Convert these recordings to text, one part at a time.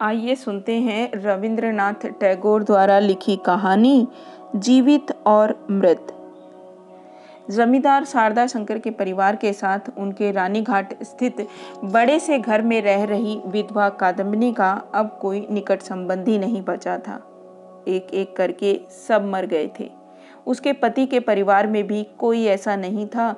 आइए सुनते हैं रविंद्रनाथ टैगोर द्वारा लिखी कहानी, जीवित और मृत। जमींदार शारदा शंकर के परिवार के साथ उनके रानीघाट स्थित बड़े से घर में रह रही विधवा कादम्बिनी का अब कोई निकट संबंधी नहीं बचा था। एक एक करके सब मर गए थे। उसके पति के परिवार में भी कोई ऐसा नहीं था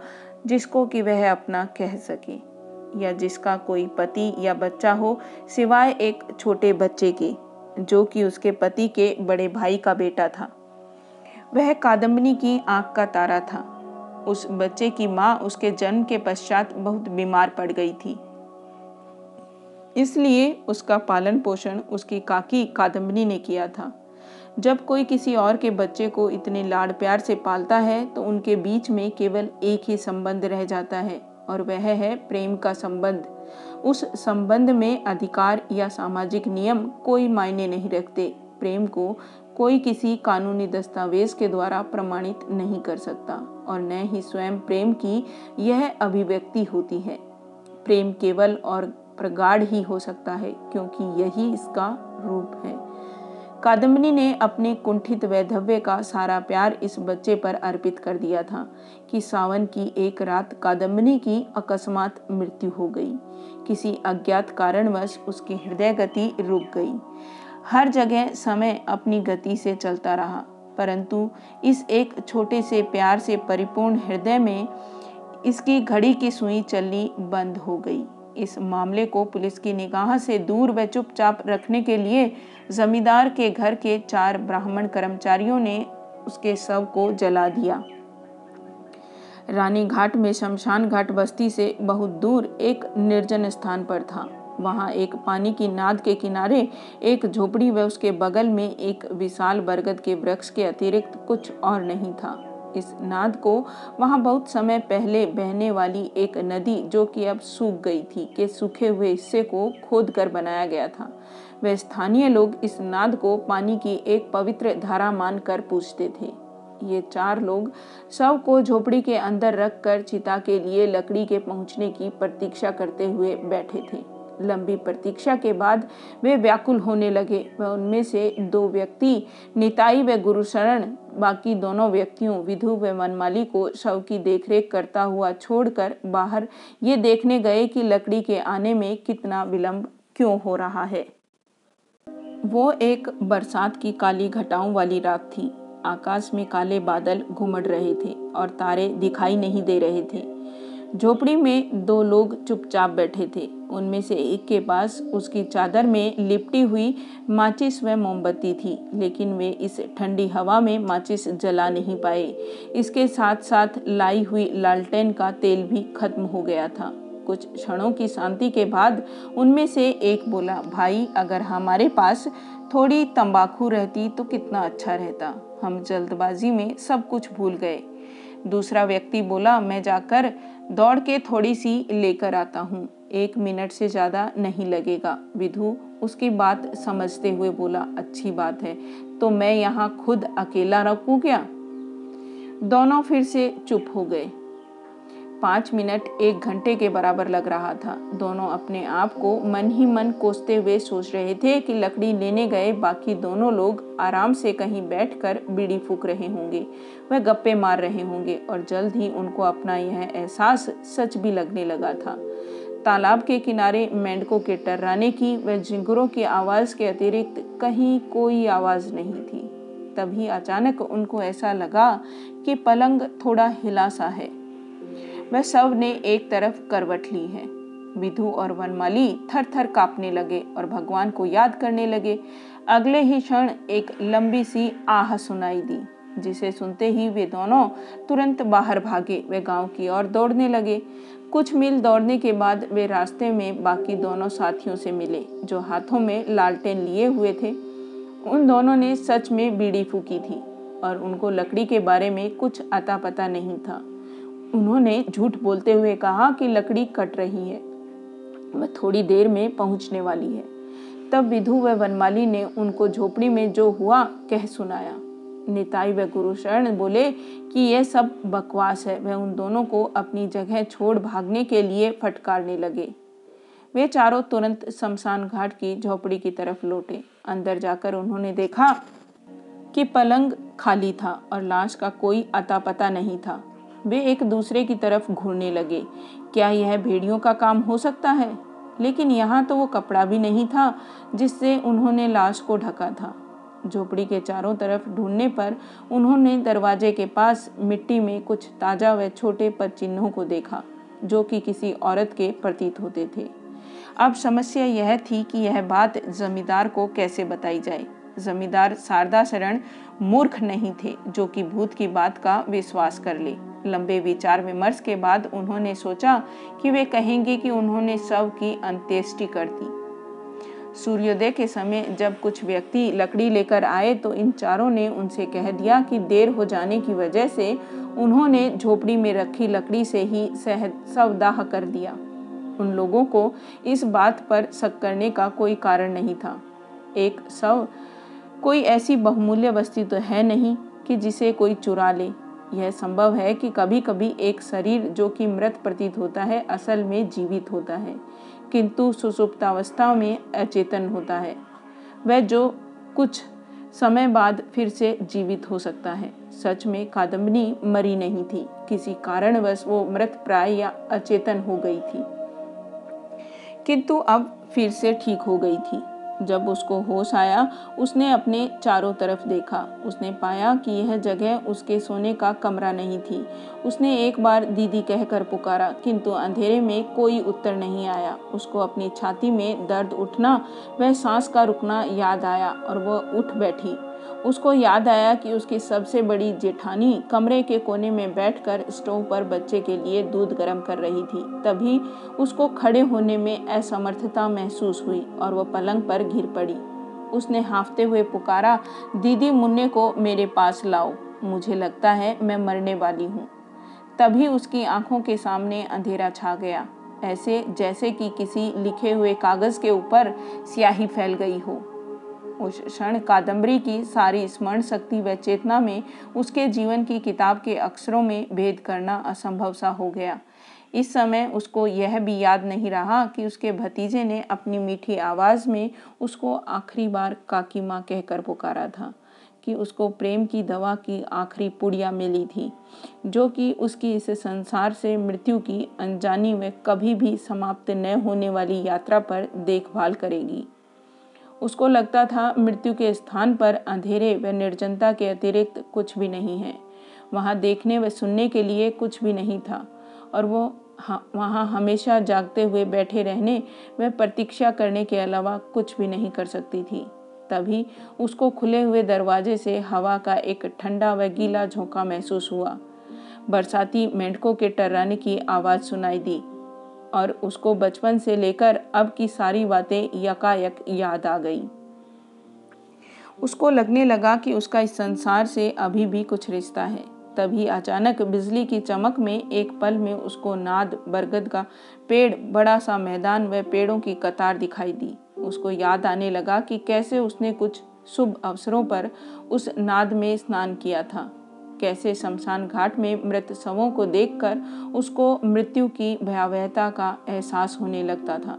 जिसको कि वह अपना कह सके। या जिसका कोई पति या बच्चा हो, सिवाय एक छोटे बच्चे के, जो कि उसके पति के बड़े भाई का बेटा था। वह कादम्बनी की आँख का तारा था। उस बच्चे की माँ उसके जन्म के पश्चात बहुत बीमार पड़ गई थी। इसलिए उसका पालन पोषण उसकी काकी कादम्बनी ने किया था। जब कोई किसी और के बच्चे को इतने लाड़ प्यार से पालता है तो उनके बीच में केवल एक ही संबंध रह जाता है। और वह है प्रेम का संबंध। उस संबंध में अधिकार या सामाजिक नियम कोई मायने नहीं रखते। प्रेम को कोई किसी कानूनी दस्तावेज़ के द्वारा प्रमाणित नहीं कर सकता और न ही स्वयं प्रेम की यह अभिव्यक्ति होती है। प्रेम केवल और प्रगाढ़ ही हो सकता है क्योंकि यही इसका रूप है। कादम्बनी ने अपने कुंठित वैधव्य का सारा प्यार इस बच्चे पर अर्पित कर दिया था कि सावन की एक रात कादम्बनी की अकस्मात मृत्यु हो गई। किसी अज्ञात कारणवश उसकी हृदय गति रुक गई। हर जगह समय अपनी गति से चलता रहा, परंतु इस एक छोटे से प्यार से परिपूर्ण हृदय में इसकी घड़ी की सुई चलनी बंद हो गई। इस मामले को पुलिस की निगाह से दूर व चुपचाप रखने के लिए जमींदार के घर के चार ब्राह्मण कर्मचारियों ने उसके शव को जला दिया। रानी घाट में शमशान घाट बस्ती से बहुत दूर एक निर्जन स्थान पर था। वहाँ एक पानी की नाद के किनारे एक झोपड़ी व उसके बगल में एक विशाल बरगद के वृक्ष के अतिरिक्त कुछ और नहीं था। इस नाद को वहाँ बहुत समय पहले बहने वाली एक नदी जो कि अब सूख गई थी, के सूखे हुए हिस्से को खोद कर बनाया गया था। वे स्थानीय लोग इस नाद को पानी की एक पवित्र धारा मानकर पूछते थे। ये चार लोग शव को झोपड़ी के अंदर रखकर चिता के लिए लकड़ी के पहुँचने की प्रतीक्षा करते हुए बैठे थे। लंबी प्रतीक्षा के बाद वे व्याकुल होने लगे। व उनमें से दो व्यक्ति, निताई व गुरुशरण, बाकी दोनों व्यक्तियों, विधु व मनमाली को शव की देखरेख करता हुआ छोड़कर बाहर ये देखने गए कि लकड़ी के आने में कितना विलंब क्यों हो रहा है। वो एक बरसात की काली घटाओं वाली रात थी। आकाश में काले बादल घुमड़ रहे थे और तारे दिखाई नहीं दे रहे थे। झोपड़ी में दो लोग चुपचाप बैठे थे। उनमें से एक के पास उसकी चादर में लिपटी हुई माचिस व मोमबत्ती थी, लेकिन वे इस ठंडी हवा में माचिस जला नहीं पाए। इसके साथ साथ लाई हुई लालटेन का तेल भी खत्म हो गया था। कुछ क्षणों की शांति के बाद उनमें से एक बोला, भाई, अगर हमारे पास थोड़ी तंबाकू रहती तो कितना अच्छा रहता। हम जल्दबाजी में सब कुछ भूल गए। दूसरा व्यक्ति बोला, मैं जाकर दौड़ के थोड़ी सी लेकर आता हूँ। एक मिनट से ज़्यादा नहीं लगेगा। विधु उसकी बात समझते हुए बोला, अच्छी बात है तो मैं यहाँ खुद अकेला रखूँ क्या? दोनों फिर से चुप हो गए। पाँच मिनट एक घंटे के बराबर लग रहा था। दोनों अपने आप को मन ही मन कोसते हुए सोच रहे थे कि लकड़ी लेने गए बाकी दोनों लोग आराम से कहीं बैठकर बीड़ी फूक रहे होंगे, वह गप्पे मार रहे होंगे और जल्द ही उनको अपना यह एहसास सच भी लगने लगा था। तालाब के किनारे मेंढकों के टर्राने की व झिंगुरों की आवाज़ के अतिरिक्त कहीं कोई आवाज़ नहीं थी। तभी अचानक उनको ऐसा लगा कि पलंग थोड़ा हिला सा है। वह सबने एक तरफ़ करवट ली है। विधु और वनमाली थर थर कांपने लगे और भगवान को याद करने लगे। अगले ही क्षण एक लंबी सी आह सुनाई दी, जिसे सुनते ही वे दोनों तुरंत बाहर भागे, वे गाँव की ओर दौड़ने लगे। कुछ मील दौड़ने के बाद वे रास्ते में बाकी दोनों साथियों से मिले, जो हाथों में लालटेन लिए हुए थे। उन दोनों ने सच में बीड़ी फूकी थी, और उनको लकड़ी के बारे में कुछ अता पता नहीं था। उन्होंने झूठ बोलते हुए कहा कि लकड़ी कट रही है। वह थोड़ी देर में पहुँचने वाली है। तब विधु व वनमाली ने उनको झोपड़ी में जो हुआ, कह सुनाया। निताई व गुरुशरण बोले कि यह सब बकवास है। वह उन दोनों को अपनी जगह छोड़ भागने के लिए फटकारने लगे। वे चारों तुरंत शमशान घाट की झोपड़ी की तरफ़ लौटे। अंदर जाकर उन्होंने देखा कि पलंग खाली था और लाश का कोई अता पता नहीं था। वे एक दूसरे की तरफ़ घूरने लगे। क्या यह भेड़ियों का काम हो सकता है? लेकिन यहाँ तो वो कपड़ा भी नहीं था, जिससे उन्होंने लाश को ढका था। झोपड़ी के चारों तरफ़ ढूँढने पर उन्होंने दरवाजे के पास मिट्टी में कुछ ताज़ा व छोटे पद चिन्हों को देखा, जो कि किसी औरत के प्रतीत होते थे। अब समस्या यह थी कि यह बात जमींदार को कैसे बताई जाए। जमींदार शारदा शरण मूर्ख नहीं थे, जो कि भूत की बात का विश्वास कर ले। लंबे विचार विमर्श के बाद उन्होंने सोचा कि वे कहेंगे कि उन्होंने शव की अंत्येष्टि कर दी। सूर्योदय के समय जब कुछ व्यक्ति लकड़ी लेकर आए तो इन चारों ने उनसे कह दिया कि देर हो जाने की वजह से उन्होंने झोपड़ी में रखी लकड़ी से ही शवदाह कर दिया। उन लोगों को इस बात पर शक करने का कोई कारण नहीं था। एक शव कोई ऐसी बहुमूल्य वस्तु तो है नहीं कि जिसे कोई चुरा ले। यह संभव है कि कभी कभी एक शरीर जो कि मृत प्रतीत होता है, असल में जीवित होता है, किंतु सुसुप्तावस्था में अचेतन होता है। वह जो कुछ समय बाद फिर से जीवित हो सकता है। सच में कादम्बनी मरी नहीं थी। किसी कारणवश वो मृत प्राय या अचेतन हो गई थी। किंतु अब फिर से ठीक हो गई थी। जब उसको होश आया, उसने अपने चारों तरफ़ देखा। उसने पाया कि यह जगह उसके सोने का कमरा नहीं थी। उसने एक बार दीदी कहकर पुकारा, किंतु अंधेरे में कोई उत्तर नहीं आया। उसको अपनी छाती में दर्द उठना, वह सांस का रुकना याद आया और वह उठ बैठी। उसको याद आया कि उसकी सबसे बड़ी जेठानी कमरे के कोने में बैठकर स्टोव पर बच्चे के लिए दूध गर्म कर रही थी। तभी उसको खड़े होने में असमर्थता महसूस हुई और वह पलंग पर घिर पड़ी। उसने हाफते हुए पुकारा, दीदी, मुन्ने को मेरे पास लाओ। मुझे लगता है मैं मरने वाली हूँ। तभी उसकी आँखों के सामने अंधेरा छा गया। ऐसे जैसे कि किसी लिखे हुए कागज़ के ऊपर स्याही फैल गई हो। उस क्षण कादम्बरी की सारी स्मरण शक्ति व चेतना में उसके जीवन की किताब के अक्षरों में भेद करना असंभव सा हो गया। इस समय उसको यह भी याद नहीं रहा कि उसके भतीजे ने अपनी मीठी आवाज़ में उसको आखिरी बार काकी माँ कहकर पुकारा था कि उसको प्रेम की दवा की आखिरी पुड़िया मिली थी, जो कि उसकी इस संसार से मृत्यु की अनजानी में कभी भी समाप्त न होने वाली यात्रा पर देखभाल करेगी। उसको लगता था मृत्यु के स्थान पर अंधेरे व निर्जनता के अतिरिक्त कुछ भी नहीं है। वहाँ देखने व सुनने के लिए कुछ भी नहीं था और वो वहाँ हमेशा जागते हुए बैठे रहने व प्रतीक्षा करने के अलावा कुछ भी नहीं कर सकती थी। तभी उसको खुले हुए दरवाजे से हवा का एक ठंडा व गीला झोंका महसूस हुआ। बरसाती मेंढकों के टर्राने की आवाज़ सुनाई दी। और उसको बचपन से लेकर अब की सारी बातें यकायक याद आ गई। उसको लगने लगा कि उसका इस संसार से अभी भी कुछ रिश्ता है। तभी अचानक बिजली की चमक में एक पल में उसको नाद, बरगद का पेड़, बड़ा सा मैदान व पेड़ों की कतार दिखाई दी। उसको याद आने लगा कि कैसे उसने कुछ शुभ अवसरों पर उस नाद में स्नान किया था। कैसे शमशान घाट में मृत शवों को देखकर उसको मृत्यु की भयावहता का एहसास होने लगता था।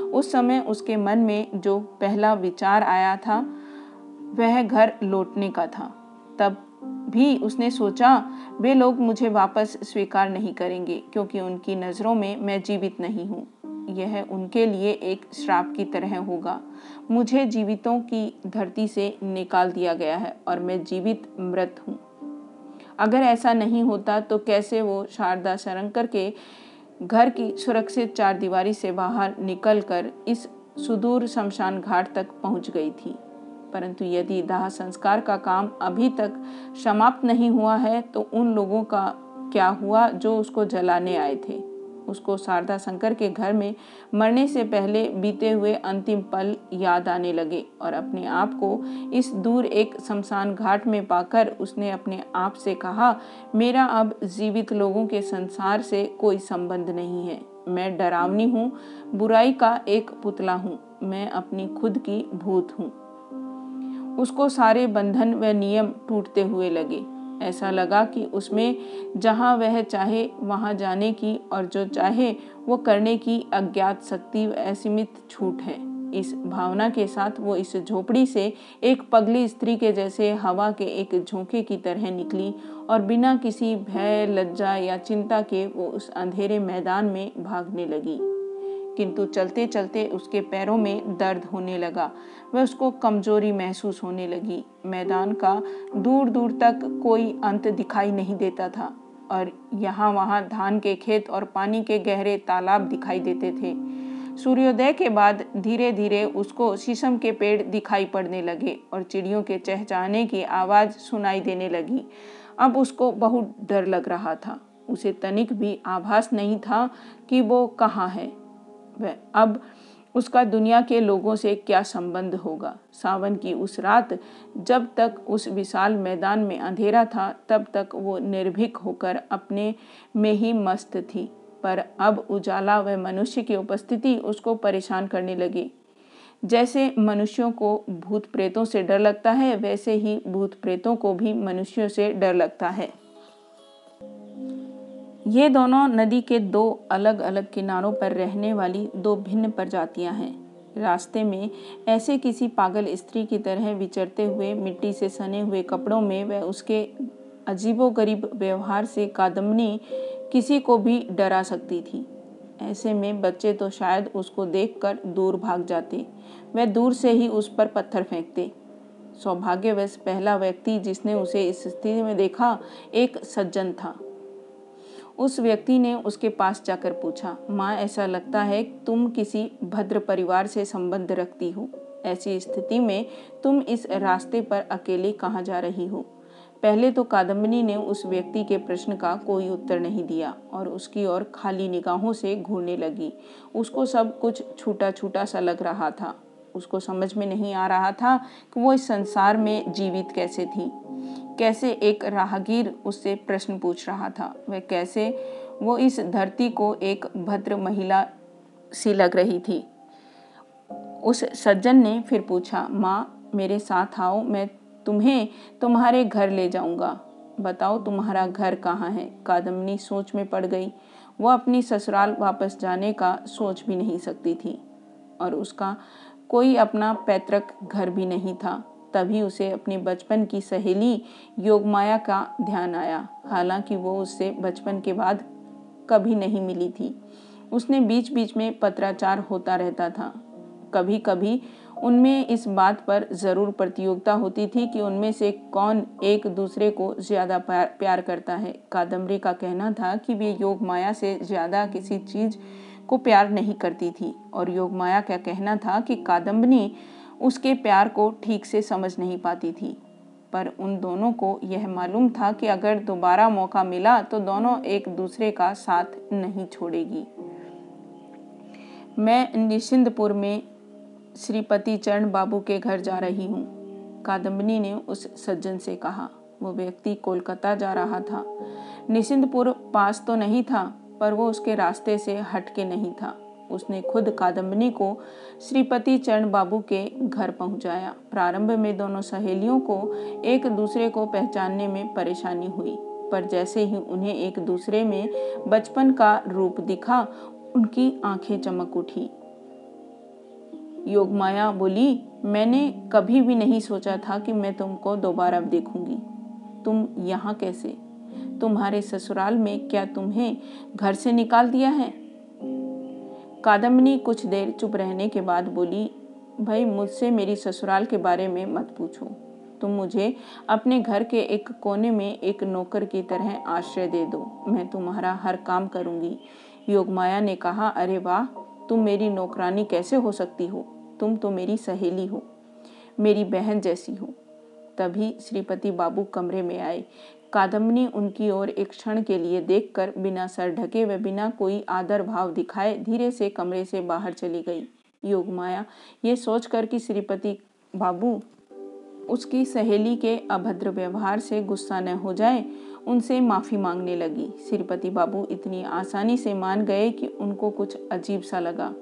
उस समय उसके मन में जो पहला विचार आया था, वह घर लौटने का था। तब भी उसने सोचा, वे लोग मुझे वापस स्वीकार नहीं करेंगे, क्योंकि उनकी नज़रों में मैं जीवित नहीं हूँ। यह उनके लिए एक श्राप की तरह होगा। मुझे जीवितों की धरती से निकाल दिया गया है और मैं जीवित मृत हूँ। अगर ऐसा नहीं होता तो कैसे वो शारदा शरंकर के घर की सुरक्षित चार दीवारी से बाहर निकलकर इस सुदूर शमशान घाट तक पहुँच गई थी? परंतु यदि दाह संस्कार का काम अभी तक समाप्त नहीं हुआ है तो उन लोगों का क्या हुआ जो उसको जलाने आए थे? उसको शारदा शंकर के घर में मरने से पहले बीते हुए अंतिम पल याद आने लगे और अपने आप को इस दूर एक शमशान घाट में पाकर उसने अपने आप से कहा, मेरा अब जीवित लोगों के संसार से कोई संबंध नहीं है। मैं डरावनी हूँ, बुराई का एक पुतला हूँ। मैं अपनी खुद की भूत हूँ। उसको सारे बंधन व नियम टूटते हुए लगे। ऐसा लगा कि उसमें जहाँ वह चाहे वहाँ जाने की और जो चाहे वो करने की अज्ञात शक्ति असीमित छूट है। इस भावना के साथ वो इस झोपड़ी से एक पगली स्त्री के जैसे हवा के एक झोंके की तरह निकली और बिना किसी भय, लज्जा या चिंता के वो उस अंधेरे मैदान में भागने लगी। किंतु चलते चलते उसके पैरों में दर्द होने लगा। वह उसको कमज़ोरी महसूस होने लगी। मैदान का दूर दूर तक कोई अंत दिखाई नहीं देता था और यहाँ वहाँ धान के खेत और पानी के गहरे तालाब दिखाई देते थे। सूर्योदय के बाद धीरे धीरे उसको शीशम के पेड़ दिखाई पड़ने लगे और चिड़ियों के चहचहाने की आवाज़ सुनाई देने लगी। अब उसको बहुत डर लग रहा था। उसे तनिक भी आभास नहीं था कि वो कहाँ है। अब उसका दुनिया के लोगों से क्या संबंध होगा? सावन की उस रात जब तक उस विशाल मैदान में अंधेरा था, तब तक वो निर्भीक होकर अपने में ही मस्त थी। पर अब उजाला व मनुष्य की उपस्थिति उसको परेशान करने लगी। जैसे मनुष्यों को भूत प्रेतों से डर लगता है, वैसे ही भूत प्रेतों को भी मनुष्यों से डर लगता है। ये दोनों नदी के दो अलग अलग किनारों पर रहने वाली दो भिन्न प्रजातियाँ हैं। रास्ते में ऐसे किसी पागल स्त्री की तरह विचरते हुए, मिट्टी से सने हुए कपड़ों में वह उसके अजीबोगरीब व्यवहार से कादम्बनी किसी को भी डरा सकती थी। ऐसे में बच्चे तो शायद उसको देखकर दूर भाग जाते। वह दूर से ही उस पर पत्थर फेंकते। सौभाग्यवश पहला व्यक्ति जिसने उसे इस स्थिति में देखा, एक सज्जन था। उस व्यक्ति ने उसके पास जाकर पूछा, माँ, ऐसा लगता है तुम किसी भद्र परिवार से संबंध रखती हो। ऐसी स्थिति में तुम इस रास्ते पर अकेले कहाँ जा रही हो? पहले तो कादम्बिनी ने उस व्यक्ति के प्रश्न का कोई उत्तर नहीं दिया और उसकी ओर खाली निगाहों से घूरने लगी। उसको सब कुछ छूटा छूटा सा लग रहा था। उसको समझ में नहीं आ रहा था कि वो इस संसार में जीवित कैसे थी। कैसे एक राहगीर उससे प्रश्न पूछ रहा था? वह कैसे वो इस धरती को एक भद्र महिला सी लग रही थी? उस सज्जन ने फिर पूछा, माँ, मेरे साथ आओ, मैं तुम्हें तुम्हारे घर ले जाऊँगा। बताओ तुम्हारा घर कहाँ है? कादम्बनी सोच में पड़ गई। वो अपनी ससुराल वापस जाने का सोच भी नहीं सकती थी और उसका कोई अपना पैतृक घर भी नहीं था। तभी उसे अपनी बचपन की सहेली योगमाया का ध्यान आया। हालाँकि वो उससे बचपन के बाद कभी नहीं मिली थी। उसने बीच बीच में पत्राचार होता रहता था। कभी कभी उनमें इस बात पर ज़रूर प्रतियोगिता होती थी कि उनमें से कौन एक दूसरे को ज़्यादा प्यार करता है। कादम्बरी का कहना था कि वे योग माया से ज़्यादा किसी चीज़ को प्यार नहीं करती थी और योग माया का कहना था कि कादम्बनी उसके प्यार को ठीक से समझ नहीं पाती थी। पर उन दोनों को यह मालूम था कि अगर दोबारा मौका मिला तो दोनों एक दूसरे का साथ नहीं छोड़ेगी। मैं निशिंदपुर में श्रीपति चरण बाबू के घर जा रही हूँ। कादम्बनी ने उस सज्जन से कहा। वो व्यक्ति कोलकाता जा रहा था। निशिंदपुर पास तो नहीं था पर वो उसके रास्ते से हट के नहीं था। उसने खुद कादम्बनी को श्रीपति चरण बाबू के घर पहुँचाया। प्रारंभ में दोनों सहेलियों को एक दूसरे को पहचानने में परेशानी हुई, पर जैसे ही उन्हें एक दूसरे में बचपन का रूप दिखा, उनकी आँखें चमक उठी। योगमाया बोली, मैंने कभी भी नहीं सोचा था कि मैं तुमको दोबारा देखूँगी। तुम यहाँ कैसे? तुम्हारे ससुराल में क्या तुम्हें घर से निकाल दिया है? कादम्बनी कुछ देर चुप रहने के बाद बोली, भाई, मुझसे मेरी ससुराल के बारे में मत पूछो। तुम मुझे अपने घर के एक कोने में एक नौकर की तरह आश्रय दे दो। मैं तुम्हारा हर काम करूँगी। योगमाया ने कहा, अरे वाह, तुम मेरी नौकरानी कैसे हो सकती हो? तुम तो मेरी सहेली हो, मेरी बहन जैसी हो। तभी श्रीपति बाबू कमरे में आए। कादम्बनी उनकी ओर एक क्षण के लिए देखकर बिना सर ढके व बिना कोई आदर भाव दिखाए धीरे से कमरे से बाहर चली गई। योगमाया ये सोचकर कि श्रीपति बाबू, उसकी सहेली के अभद्र व्यवहार से गुस्सा न हो जाए, उनसे माफ़ी मांगने लगी। श्रीपति बाबू इतनी आसानी से मान गए कि उनको कुछ अजीब सा लगा।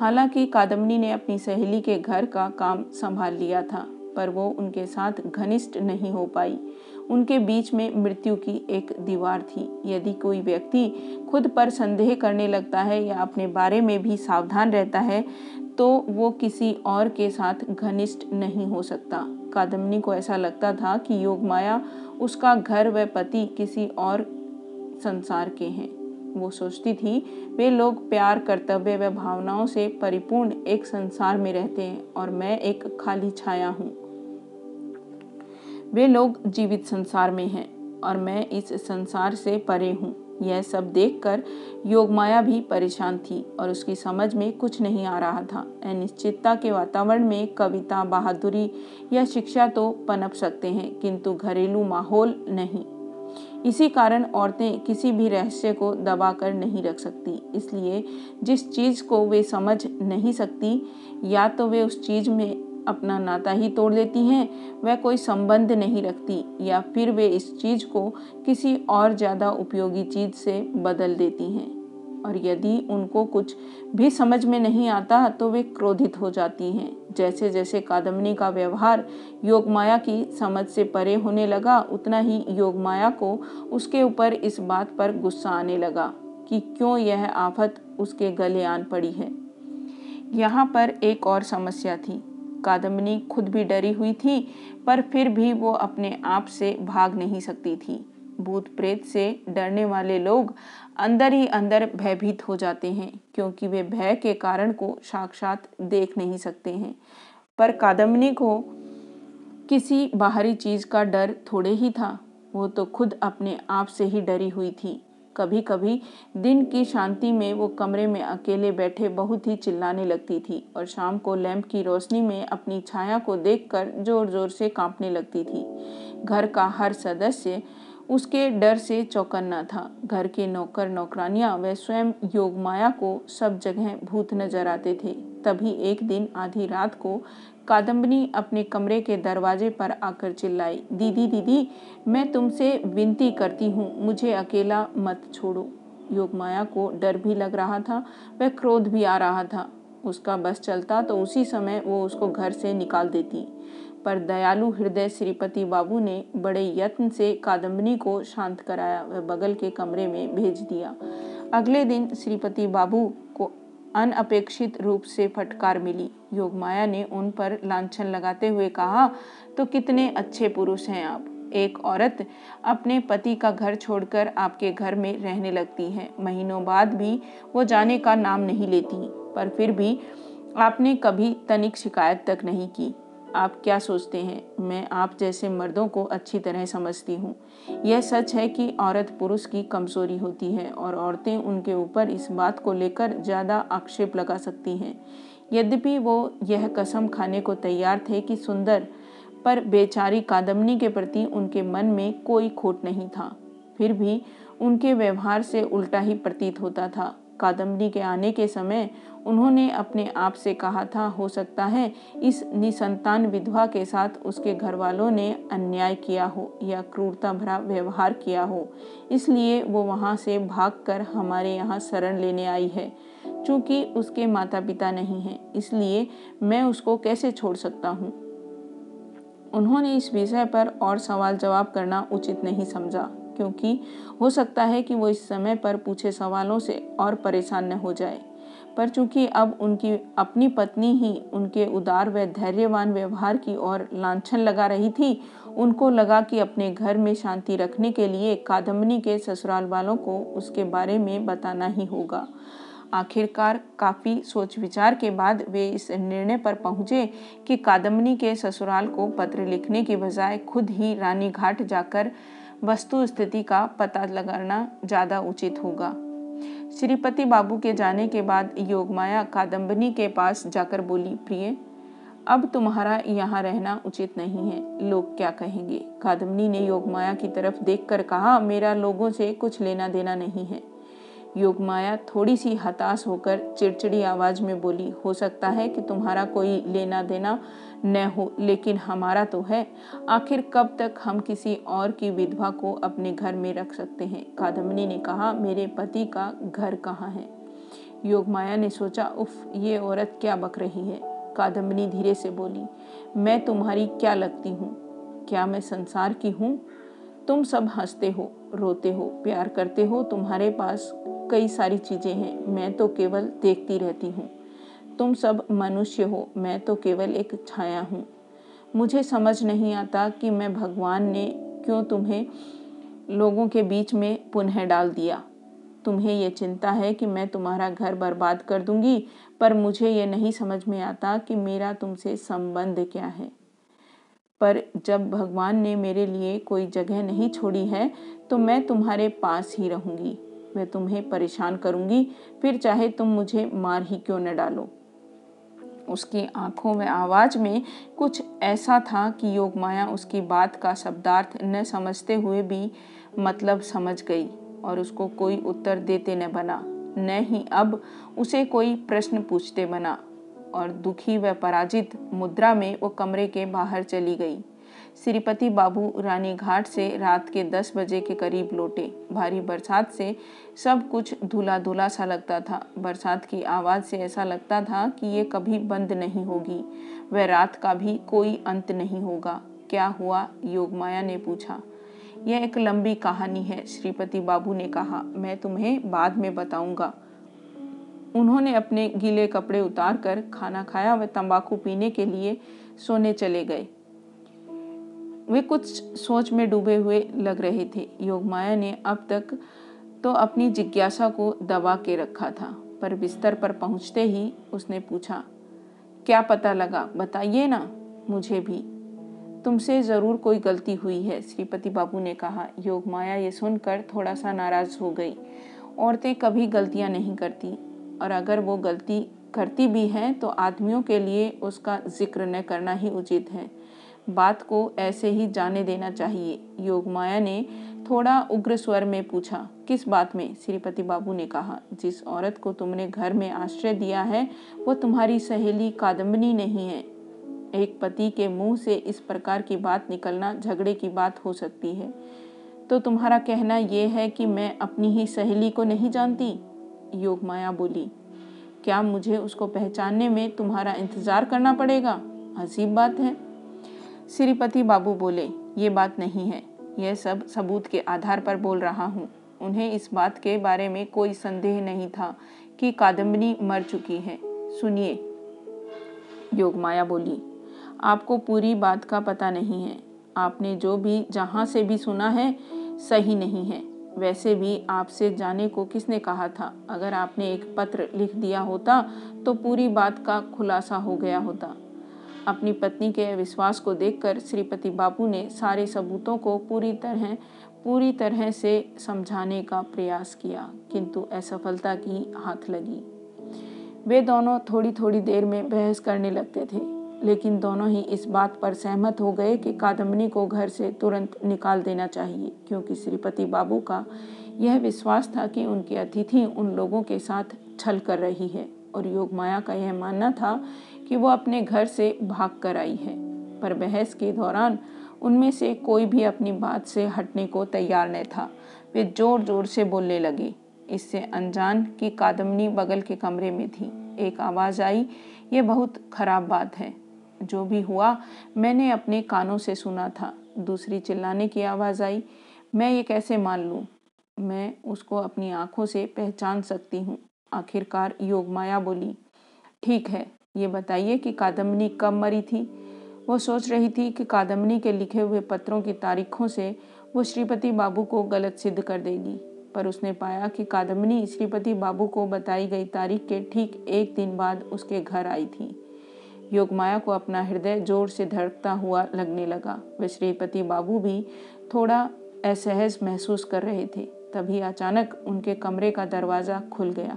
हालाँकि कादम्बनी ने अपनी सहेली के घर का काम संभाल लिया था, पर वो उनके साथ घनिष्ठ नहीं हो पाई। उनके बीच में मृत्यु की एक दीवार थी। यदि कोई व्यक्ति खुद पर संदेह करने लगता है या अपने बारे में भी सावधान रहता है तो वो किसी और के साथ घनिष्ठ नहीं हो सकता। कादम्बनी को ऐसा लगता था कि योग माया उसका घर व पति किसी और संसार के हैं। वो सोचती थी, वे लोग प्यार, कर्तव्य व भावनाओं से परिपूर्ण एक संसार में रहते हैं और मैं एक खाली छाया हूँ। वे लोग जीवित संसार में हैं और मैं इस संसार से परे हूँ। यह सब देखकर योगमाया भी परेशान थी और उसकी समझ में कुछ नहीं आ रहा था। अनिश्चितता के वातावरण में कविता, बहादुरी या शिक्षा तो पनप सकते हैं, किंतु घरेलू माहौल नहीं। इसी कारण औरतें किसी भी रहस्य को दबा कर नहीं रख सकती। इसलिए जिस चीज़ को वे समझ नहीं सकती, या तो वे उस चीज़ में अपना नाता ही तोड़ देती हैं, वह कोई संबंध नहीं रखती या फिर वे इस चीज़ को किसी और ज़्यादा उपयोगी चीज़ से बदल देती हैं। और यदि उनको कुछ भी समझ में नहीं आता तो वे क्रोधित हो जाती हैं। जैसे जैसे कादम्बनी का व्यवहार योगमाया की समझ से परे होने लगा, उतना ही योगमाया को उसके ऊपर इस बात पर गुस्सा आने लगा कि क्यों यह आफत उसके गले आन पड़ी है। यहाँ पर एक और समस्या थी। कादम्बनी खुद भी डरी हुई थी, पर फिर भी वो अपने आप से भाग नहीं सकती थी। भूत प्रेत से डरने वाले लोग अंदर ही अंदर भयभीत हो जाते हैं, क्योंकि वे भय के कारण को साक्षात देख नहीं सकते हैं। पर कादम्बनी को किसी बाहरी चीज़ का डर थोड़े ही था, वो तो खुद अपने आप से ही डरी हुई थी। कभी कभी दिन की शांति में वो कमरे में अकेले बैठे बहुत ही चिल्लाने लगती थी और शाम को लैंप की रोशनी में अपनी छाया को देखकर ज़ोर ज़ोर से कांपने लगती थी। घर का हर सदस्य उसके डर से चौकन्ना था। घर के नौकर नौकरानियाँ व स्वयं योगमाया को सब जगह भूत नज़र आते थे। तभी एक दिन आधी रात को कादम्बनी अपने कमरे के दरवाजे पर आकर चिल्लाई, दीदी दीदी, मैं तुमसे विनती करती हूँ, मुझे अकेला मत छोड़ो। योगमाया को डर भी लग रहा था, वह क्रोध भी आ रहा था। उसका बस चलता तो उसी समय वो उसको घर से निकाल देती। पर दयालु हृदय श्रीपति बाबू ने बड़े यत्न से कादम्बनी को शांत कराया, वह बगल के कमरे में भेज दिया। अगले दिन श्रीपति बाबू को अनअपेक्षित रूप से फटकार मिली। योगमाया ने उन पर लांछन लगाते हुए कहा तो कितने अच्छे पुरुष हैं आप। एक औरत अपने पति का घर छोड़कर आपके घर में रहने लगती है। महीनों बाद भी वो जाने का नाम नहीं लेती, पर फिर भी आपने कभी तनिक शिकायत तक नहीं की। आप क्या सोचते हैं? मैं आप जैसे मर्दों को अच्छी तरह समझती हूँ। यह सच है कि औरत पुरुष की कमज़ोरी होती है और औरतें उनके ऊपर इस बात को लेकर ज़्यादा आक्षेप लगा सकती हैं। यद्यपि वो यह कसम खाने को तैयार थे कि सुंदर पर बेचारी कादम्बनी के प्रति उनके मन में कोई खोट नहीं था। फिर भी उनके व्यवहार से उल्टा ही प्रतीत होता था। कादम्बनी के आने के समय उन्होंने अपने आप से कहा था, हो सकता है इस निसंतान विधवा के साथ उसके घर वालों ने अन्याय किया हो या क्रूरता भरा व्यवहार किया हो। इसलिए वो वहाँ से भागकर हमारे यहाँ शरण लेने आई है। चूँकि उसके माता पिता नहीं हैं, इसलिए मैं उसको कैसे छोड़ सकता हूँ? उन्होंने इस विषय पर और सवाल जवाब करना उचित नहीं समझा। क्योंकि हो सकता है कि वो इस समय पर पूछे सवालों से और परेशान न हो जाए। पर चूँकि अब उनकी अपनी पत्नी ही उनके उदार व धैर्यवान व्यवहार की ओर लांछन लगा रही थी, उनको लगा कि अपने घर में शांति रखने के लिए कादम्बनी के ससुराल वालों को उसके बारे में बताना ही होगा। आखिरकार काफ़ी सोच विचार के बाद वे इस निर्णय पर पहुँचे कि कादम्बनी के ससुराल को पत्र लिखने की बजाय खुद ही रानी घाट जाकर वस्तु स्थिति का पता लगाना ज़्यादा उचित होगा। श्रीपति बाबू के जाने के बाद योगमाया कादम्बनी के पास जाकर बोली, प्रिय, अब तुम्हारा यहाँ रहना उचित नहीं है। लोग क्या कहेंगे? कादम्बनी ने योगमाया की तरफ़ देखकर कहा, मेरा लोगों से कुछ लेना देना नहीं है। योगमाया थोड़ी सी हताश होकर चिड़चिड़ी आवाज़ में बोली, हो सकता है कि तुम्हारा कोई लेना देना न हो, लेकिन हमारा तो है। आखिर कब तक हम किसी और की विधवा को अपने घर में रख सकते हैं? कादम्बनी ने कहा, मेरे पति का घर कहाँ है? योगमाया ने सोचा, उफ, ये औरत क्या बक रही है? कादम्बनी धीरे से बोली, मैं तुम्हारी क्या लगती हूँ? क्या मैं संसार की हूँ? तुम सब हँसते हो, रोते हो, प्यार करते हो, तुम्हारे पास कई सारी चीज़ें हैं। मैं तो केवल देखती रहती हूँ। तुम सब मनुष्य हो, मैं तो केवल एक छाया हूँ। मुझे समझ नहीं आता कि मैं भगवान ने क्यों तुम्हें लोगों के बीच में पुनः डाल दिया। तुम्हें ये चिंता है कि मैं तुम्हारा घर बर्बाद कर दूँगी, पर मुझे ये नहीं समझ में आता कि मेरा तुमसे संबंध क्या है। पर जब भगवान ने मेरे लिए कोई जगह नहीं छोड़ी है तो मैं तुम्हारे पास ही रहूँगी। मैं तुम्हें परेशान करूँगी, फिर चाहे तुम मुझे मार ही क्यों न डालो। उसकी आँखों में आवाज़ में कुछ ऐसा था कि योगमाया उसकी बात का शब्दार्थ न समझते हुए भी मतलब समझ गई और उसको कोई उत्तर देते न बना। न ही अब उसे कोई प्रश्न पूछते बना और दुखी व पराजित मुद्रा में वो कमरे के बाहर चली गई। श्रीपति बाबू रानी घाट से रात के दस बजे के करीब लौटे। भारी बरसात से सब कुछ धुला धुला सा लगता था। बरसात की आवाज़ से ऐसा लगता था कि ये कभी बंद नहीं होगी। वह रात का भी कोई अंत नहीं होगा। क्या हुआ? योगमाया ने पूछा। यह एक लंबी कहानी है, श्रीपति बाबू ने कहा। मैं तुम्हें बाद में बताऊँगा। उन्होंने अपने गीले कपड़े उतार कर खाना खाया व तंबाकू पीने के लिए सोने चले गए। वे कुछ सोच में डूबे हुए लग रहे थे। योगमाया ने अब तक तो अपनी जिज्ञासा को दबा के रखा था, पर बिस्तर पर पहुँचते ही उसने पूछा, क्या पता लगा? बताइए ना मुझे भी। तुमसे ज़रूर कोई गलती हुई है, श्रीपति बाबू ने कहा। योग माया ये सुनकर थोड़ा सा नाराज़ हो गई। औरतें कभी गलतियाँ नहीं करती, और अगर वो गलती करती भी हैं तो आदमियों के लिए उसका ज़िक्र न करना ही उचित है। बात को ऐसे ही जाने देना चाहिए। योगमाया ने थोड़ा उग्र स्वर में पूछा, किस बात में? श्रीपति बाबू ने कहा, जिस औरत को तुमने घर में आश्रय दिया है, वो तुम्हारी सहेली कादम्बनी नहीं है। एक पति के मुँह से इस प्रकार की बात निकलना झगड़े की बात हो सकती है। तो तुम्हारा कहना यह है कि मैं अपनी ही सहेली को नहीं जानती? योगमाया बोली, क्या मुझे उसको पहचानने में तुम्हारा इंतज़ार करना पड़ेगा? अजीब बात है। श्रीपति बाबू बोले, ये बात नहीं है। यह सब सबूत के आधार पर बोल रहा हूँ। उन्हें इस बात के बारे में कोई संदेह नहीं था कि कादम्बनी मर चुकी है। सुनिए। योगमाया बोली, आपको पूरी बात का पता नहीं है। आपने जो भी जहाँ से भी सुना है, सही नहीं है। वैसे भी आपसे जाने को किसने कहा था? अगर आपने एक पत्र लिख दिया होता तो पूरी बात का खुलासा हो गया होता। अपनी पत्नी के विश्वास को देखकर श्रीपति बाबू ने सारे सबूतों को पूरी तरह पूरी तरह से समझाने का प्रयास किया, किंतु असफलता की हाथ लगी। वे दोनों थोड़ी थोड़ी देर में बहस करने लगते थे, लेकिन दोनों ही इस बात पर सहमत हो गए कि कादम्बनी को घर से तुरंत निकाल देना चाहिए, क्योंकि श्रीपति बाबू का यह विश्वास था कि उनकी अतिथि उन लोगों के साथ छल कर रही है, और योग माया का यह मानना था कि वो अपने घर से भाग कर आई है, पर बहस के दौरान उनमें से कोई भी अपनी बात से हटने को तैयार न था। वे ज़ोर ज़ोर से बोलने लगे। इससे अनजान की कादमनी बगल के कमरे में थी। एक आवाज़ आई, ये बहुत खराब बात है। जो भी हुआ, मैंने अपने कानों से सुना था। दूसरी चिल्लाने की आवाज़ आई, मैं ये कैसे मान लूँ? मैं उसको अपनी आँखों से पहचान सकती हूँ। आखिरकार योगमाया बोली, ठीक है ये बताइए कि कादम्बनी कब मरी थी? वो सोच रही थी कि कादम्बनी के लिखे हुए पत्रों की तारीखों से वो श्रीपति बाबू को गलत सिद्ध कर देगी। पर उसने पाया कि कादम्बनी श्रीपति बाबू को बताई गई तारीख के ठीक एक दिन बाद उसके घर आई थी। योगमाया को अपना हृदय ज़ोर से धड़कता हुआ लगने लगा। वे श्रीपति बाबू भी थोड़ा असहज महसूस कर रहे थे। तभी अचानक उनके कमरे का दरवाज़ा खुल गया।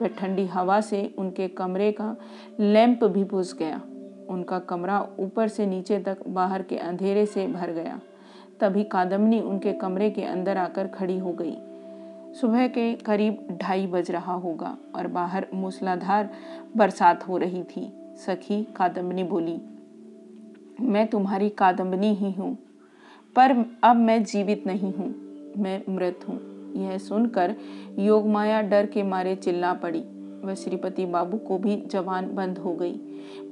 वह ठंडी हवा से उनके कमरे का लैंप भी बुझ गया। उनका कमरा ऊपर से नीचे तक बाहर के अंधेरे से भर गया। तभी कादम्बनी उनके कमरे के अंदर आकर खड़ी हो गई। सुबह के करीब ढाई बज रहा होगा और बाहर मूसलाधार बरसात हो रही थी। सखी कादम्बनी बोली, मैं तुम्हारी कादम्बनी ही हूँ, पर अब मैं जीवित नहीं हूँ। मैं मृत हूँ। यह सुनकर योगमाया डर के मारे चिल्ला पड़ी। वह श्रीपति बाबू को भी जवान बंद हो गई।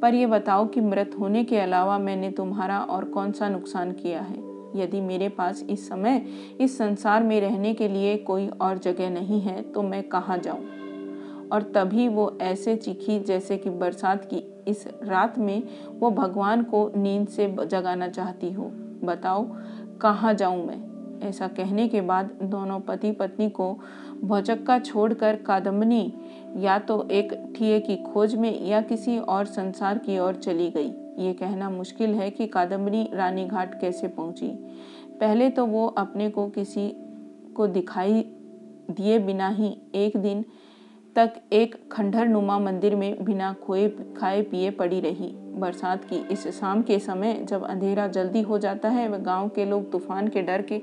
पर यह बताओ कि मृत होने के अलावा मैंने तुम्हारा और कौन सा नुकसान किया है? यदि मेरे पास इस समय, इस संसार में रहने के लिए कोई और जगह नहीं है तो मैं कहाँ जाऊँ? और तभी वो ऐसे चीखी जैसे कि बरसात की इस रात में वो भगवान को नींद से जगाना चाहती हो। बताओ, कहाँ जाऊँ मैं? ऐसा कहने के बाद दोनों पति पत्नी को भौचक्का छोड़कर कादम्बनी या तो एक ठिए की खोज में या किसी और संसार की ओर चली गई। ये कहना मुश्किल है कि कादम्बनी रानी घाट कैसे पहुँची। पहले तो वो अपने को किसी को दिखाई दिए बिना ही एक दिन तक एक खंडहर नुमा मंदिर में बिना खोए खाए पिए पड़ी रही। बरसात की इस शाम के समय जब अंधेरा जल्दी हो जाता है, वह गाँव के लोग तूफ़ान के डर के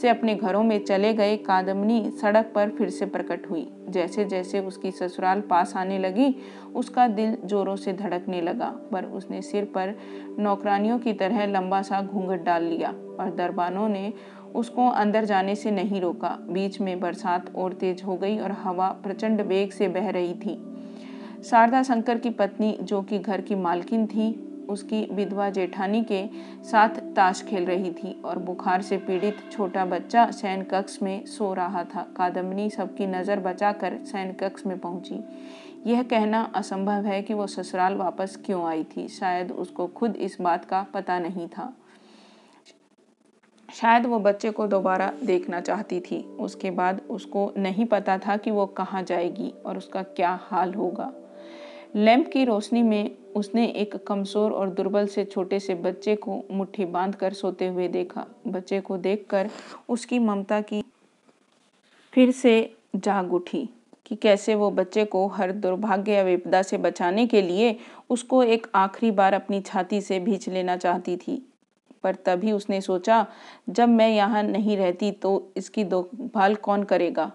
से अपने घरों में चले गए कादमनी सड़क पर फिर से प्रकट हुई। जैसे जैसे उसकी ससुराल पास आने लगी, उसका दिल जोरों से धड़कने लगा, पर उसने सिर पर नौकरानियों की तरह लंबा सा घूंघट डाल लिया और दरबानों ने उसको अंदर जाने से नहीं रोका। बीच में बरसात और तेज हो गई और हवा प्रचंड वेग से बह रही थी। शारदा शंकर की पत्नी, जो कि घर की मालकिन थी, उसकी विधवा जेठानी के साथ ताश खेल रही थी और बुखार से पीड़ित छोटा बच्चा सैन कक्ष में सो रहा था। कादम्बनी सबकी नज़र बचाकर सैन कक्ष में पहुँची। यह कहना असंभव है कि वो ससुराल वापस क्यों आई थी। शायद उसको खुद इस बात का पता नहीं था। शायद वो बच्चे को दोबारा देखना चाहती थी। उसके बाद उसको नहीं पता था कि वो कहाँ जाएगी और उसका क्या हाल होगा। लैंप की रोशनी में उसने एक कमज़ोर और दुर्बल से छोटे से बच्चे को मुट्ठी बाँध कर सोते हुए देखा। बच्चे को देखकर उसकी ममता की फिर से जाग उठी कि कैसे वो बच्चे को हर दुर्भाग्य या विपदा से बचाने के लिए उसको एक आखिरी बार अपनी छाती से भींच लेना चाहती थी। पर तभी उसने सोचा, जब मैं यहाँ नहीं रहती तो इसकी देखभाल कौन करेगा?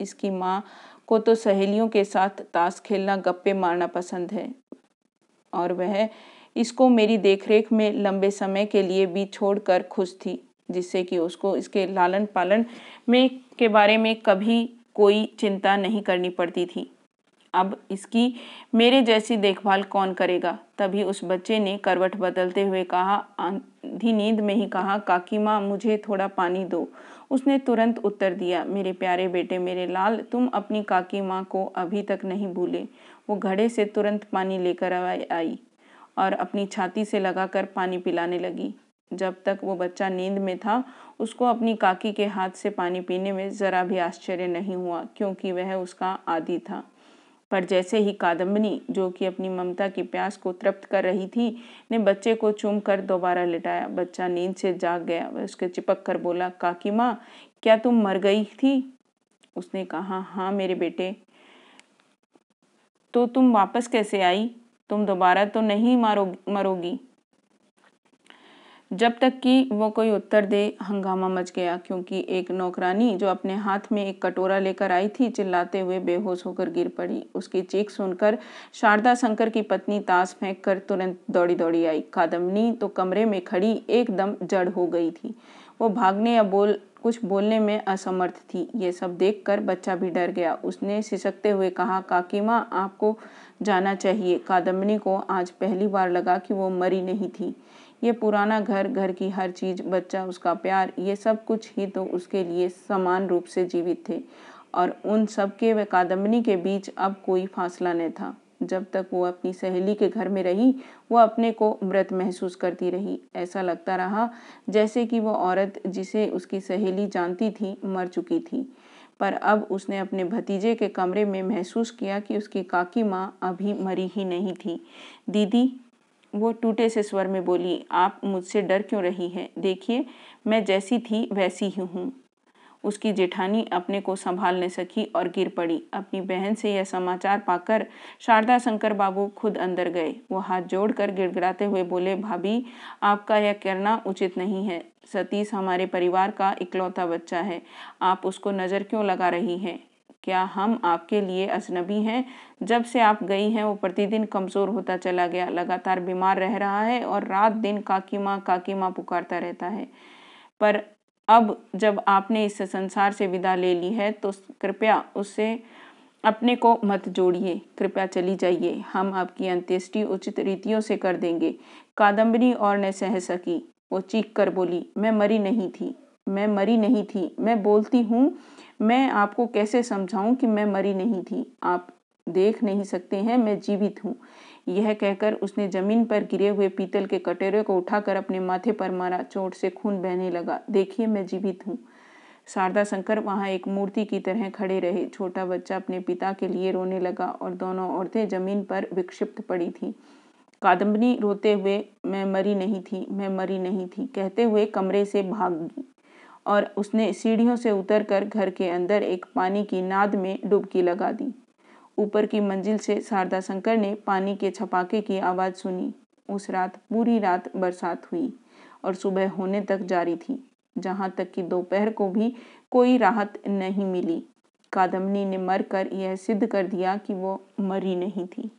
इसकी माँ को तो सहेलियों के साथ ताश खेलना, गप्पे मारना पसंद है और वह इसको मेरी देखरेख में लंबे समय के लिए भी छोड़कर खुश थी, जिससे कि उसको इसके लालन पालन में के बारे में कभी कोई चिंता नहीं करनी पड़ती थी। अब इसकी मेरे जैसी देखभाल कौन करेगा? तभी उस बच्चे ने करवट बदलते हुए कहा, आधी नींद में ही कहा, काकी माँ, मुझे थोड़ा पानी दो। उसने तुरंत उत्तर दिया, मेरे प्यारे बेटे, मेरे लाल, तुम अपनी काकी माँ को अभी तक नहीं भूले। वो घड़े से तुरंत पानी लेकर आई और अपनी छाती से लगाकर पानी पिलाने लगी। जब तक वो बच्चा नींद में था, उसको अपनी काकी के हाथ से पानी पीने में ज़रा भी आश्चर्य नहीं हुआ, क्योंकि वह उसका आदि था। पर जैसे ही कादम्बनी, जो कि अपनी ममता की प्यास को तृप्त कर रही थी, ने बच्चे को चूम कर दोबारा लिटाया। बच्चा नींद से जाग गया। वह उसके चिपक कर बोला, काकी माँ, क्या तुम मर गई थी? उसने कहा हाँ मेरे बेटे। तो तुम वापस कैसे आई? तुम दोबारा तो नहीं मारो मरोगी। जब तक कि वो कोई उत्तर दे, हंगामा मच गया, क्योंकि एक नौकरानी जो अपने हाथ में एक कटोरा लेकर आई थी, चिल्लाते हुए बेहोश होकर गिर पड़ी। उसकी चीख सुनकर शारदा शंकर की पत्नी ताश फेंक कर तुरंत दौड़ी दौड़ी आई। कादम्बनी तो कमरे में खड़ी एकदम जड़ हो गई थी। वो भागने या बोल, कुछ बोलने में असमर्थ थी। ये सब देखकर बच्चा भी डर गया। उसने सिसकते हुए कहा, काकी माँ, आपको जाना चाहिए। कादम्बनी को आज पहली बार लगा कि वो मरी नहीं थी। ये पुराना घर घर की हर चीज़, बच्चा, उसका प्यार, ये सब कुछ ही तो उसके लिए समान रूप से जीवित थे। और उन सब के व कादम्बनी के बीच अब कोई फासला न था। जब तक वो अपनी सहेली के घर में रही, वो अपने को मृत महसूस करती रही। ऐसा लगता रहा जैसे कि वो औरत जिसे उसकी सहेली जानती थी, मर चुकी थी। पर अब उसने अपने भतीजे के कमरे में महसूस किया कि उसकी काकी माँ अभी मरी ही नहीं थी। दीदी वो टूटे से स्वर में बोली, आप मुझसे डर क्यों रही हैं? देखिए, मैं जैसी थी, वैसी ही हूँ। उसकी जेठानी अपने को संभाल सकी और गिर पड़ी। अपनी बहन से यह समाचार पाकर शारदा शंकर बाबू खुद अंदर गए। वो हाथ जोड़कर गिड़गिड़ाते हुए बोले, भाभी, आपका यह करना उचित नहीं है। सतीश हमारे परिवार का इकलौता बच्चा है। आप उसको नज़र क्यों लगा रही हैं? क्या हम आपके लिए अजनबी हैं? जब से आप गई हैं, वो प्रतिदिन कमज़ोर होता चला गया। लगातार बीमार रह रहा है और रात दिन काकी माँ काकी माँ पुकारता रहता है। पर अब जब आपने इस संसार से विदा ले ली है तो कृपया उससे अपने को मत जोड़िए। कृपया चली जाइए। हम आपकी अंत्येष्टि उचित रीतियों से कर देंगे। कादम्बरी और न सह सकी वो चीख कर बोली, मैं मरी नहीं थी। मैं मरी नहीं थी। मैं बोलती हूँ, मैं आपको कैसे समझाऊं कि मैं मरी नहीं थी? आप देख नहीं सकते हैं, मैं जीवित हूँ। यह कहकर उसने ज़मीन पर गिरे हुए पीतल के कटोरे को उठाकर अपने माथे पर मारा, चोट से खून बहने लगा। देखिए, मैं जीवित हूँ। शारदा शंकर वहाँ एक मूर्ति की तरह खड़े रहे। छोटा बच्चा अपने पिता के लिए रोने लगा और दोनों औरतें ज़मीन पर विक्षिप्त पड़ी थी। कादम्बनी रोते हुए, मैं मरी नहीं थी, मैं मरी नहीं थी, कहते हुए कमरे से भागी और उसने सीढ़ियों से उतरकर घर के अंदर एक पानी की नाद में डुबकी लगा दी। ऊपर की मंजिल से शारदा शंकर ने पानी के छपाके की आवाज़ सुनी। उस रात, पूरी रात बरसात हुई और सुबह होने तक जारी थी, जहाँ तक कि दोपहर को भी कोई राहत नहीं मिली। कादम्बनी ने मरकर यह सिद्ध कर दिया कि वो मरी नहीं थी।